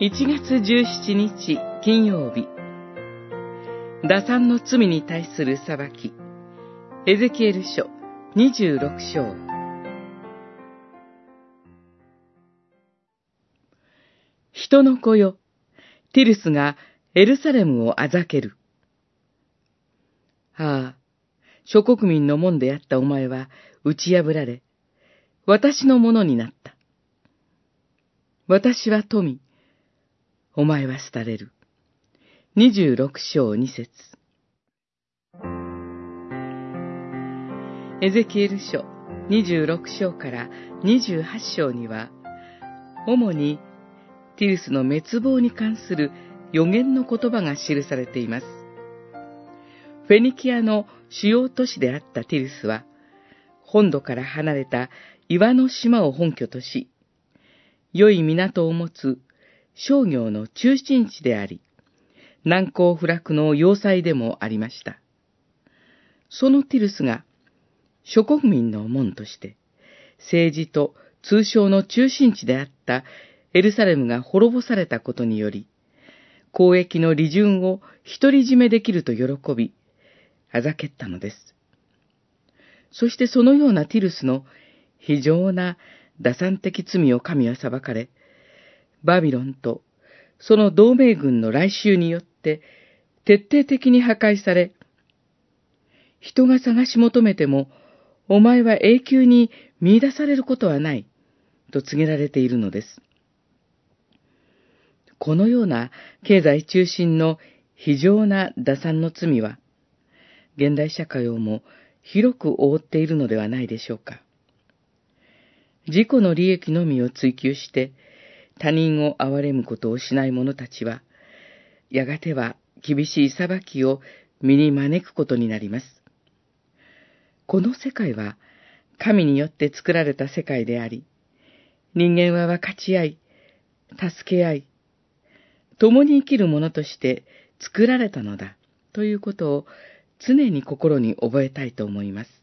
1月17日金曜日打算の罪に対する裁きエゼキエル書26章人の子よ、ティルスがエルサレムをあざける。ああ、諸国民の門であったお前は打ち破られ、私のものになった。私は富、お前は廃れる。二十六章二節エゼキエル書二十六章から二十八章には、主にティルスの滅亡に関する予言の言葉が記されています。フェニキアの主要都市であったティルスは、本土から離れた岩の島を本拠とし、良い港を持つ商業の中心地であり、難攻不落の要塞でもありました。そのティルスが諸国民の門として、政治と通商の中心地であったエルサレムが滅ぼされたことにより、交易の利潤を独り占めできると喜び、あざけったのです。そしてそのようなティルスの非常な打算的罪を神は裁かれ、バビロンとその同盟軍の来襲によって徹底的に破壊され、人が探し求めても、お前は永久に見出されることはない、と告げられているのです。このような経済中心の非常な打算の罪は、現代社会をも広く覆っているのではないでしょうか。自己の利益のみを追求して他人を憐れむことをしない者たちは、やがては厳しい裁きを身に招くことになります。この世界は神によって作られた世界であり、人間は分かち合い、助け合い、共に生きる者として作られたのだということを常に心に覚えたいと思います。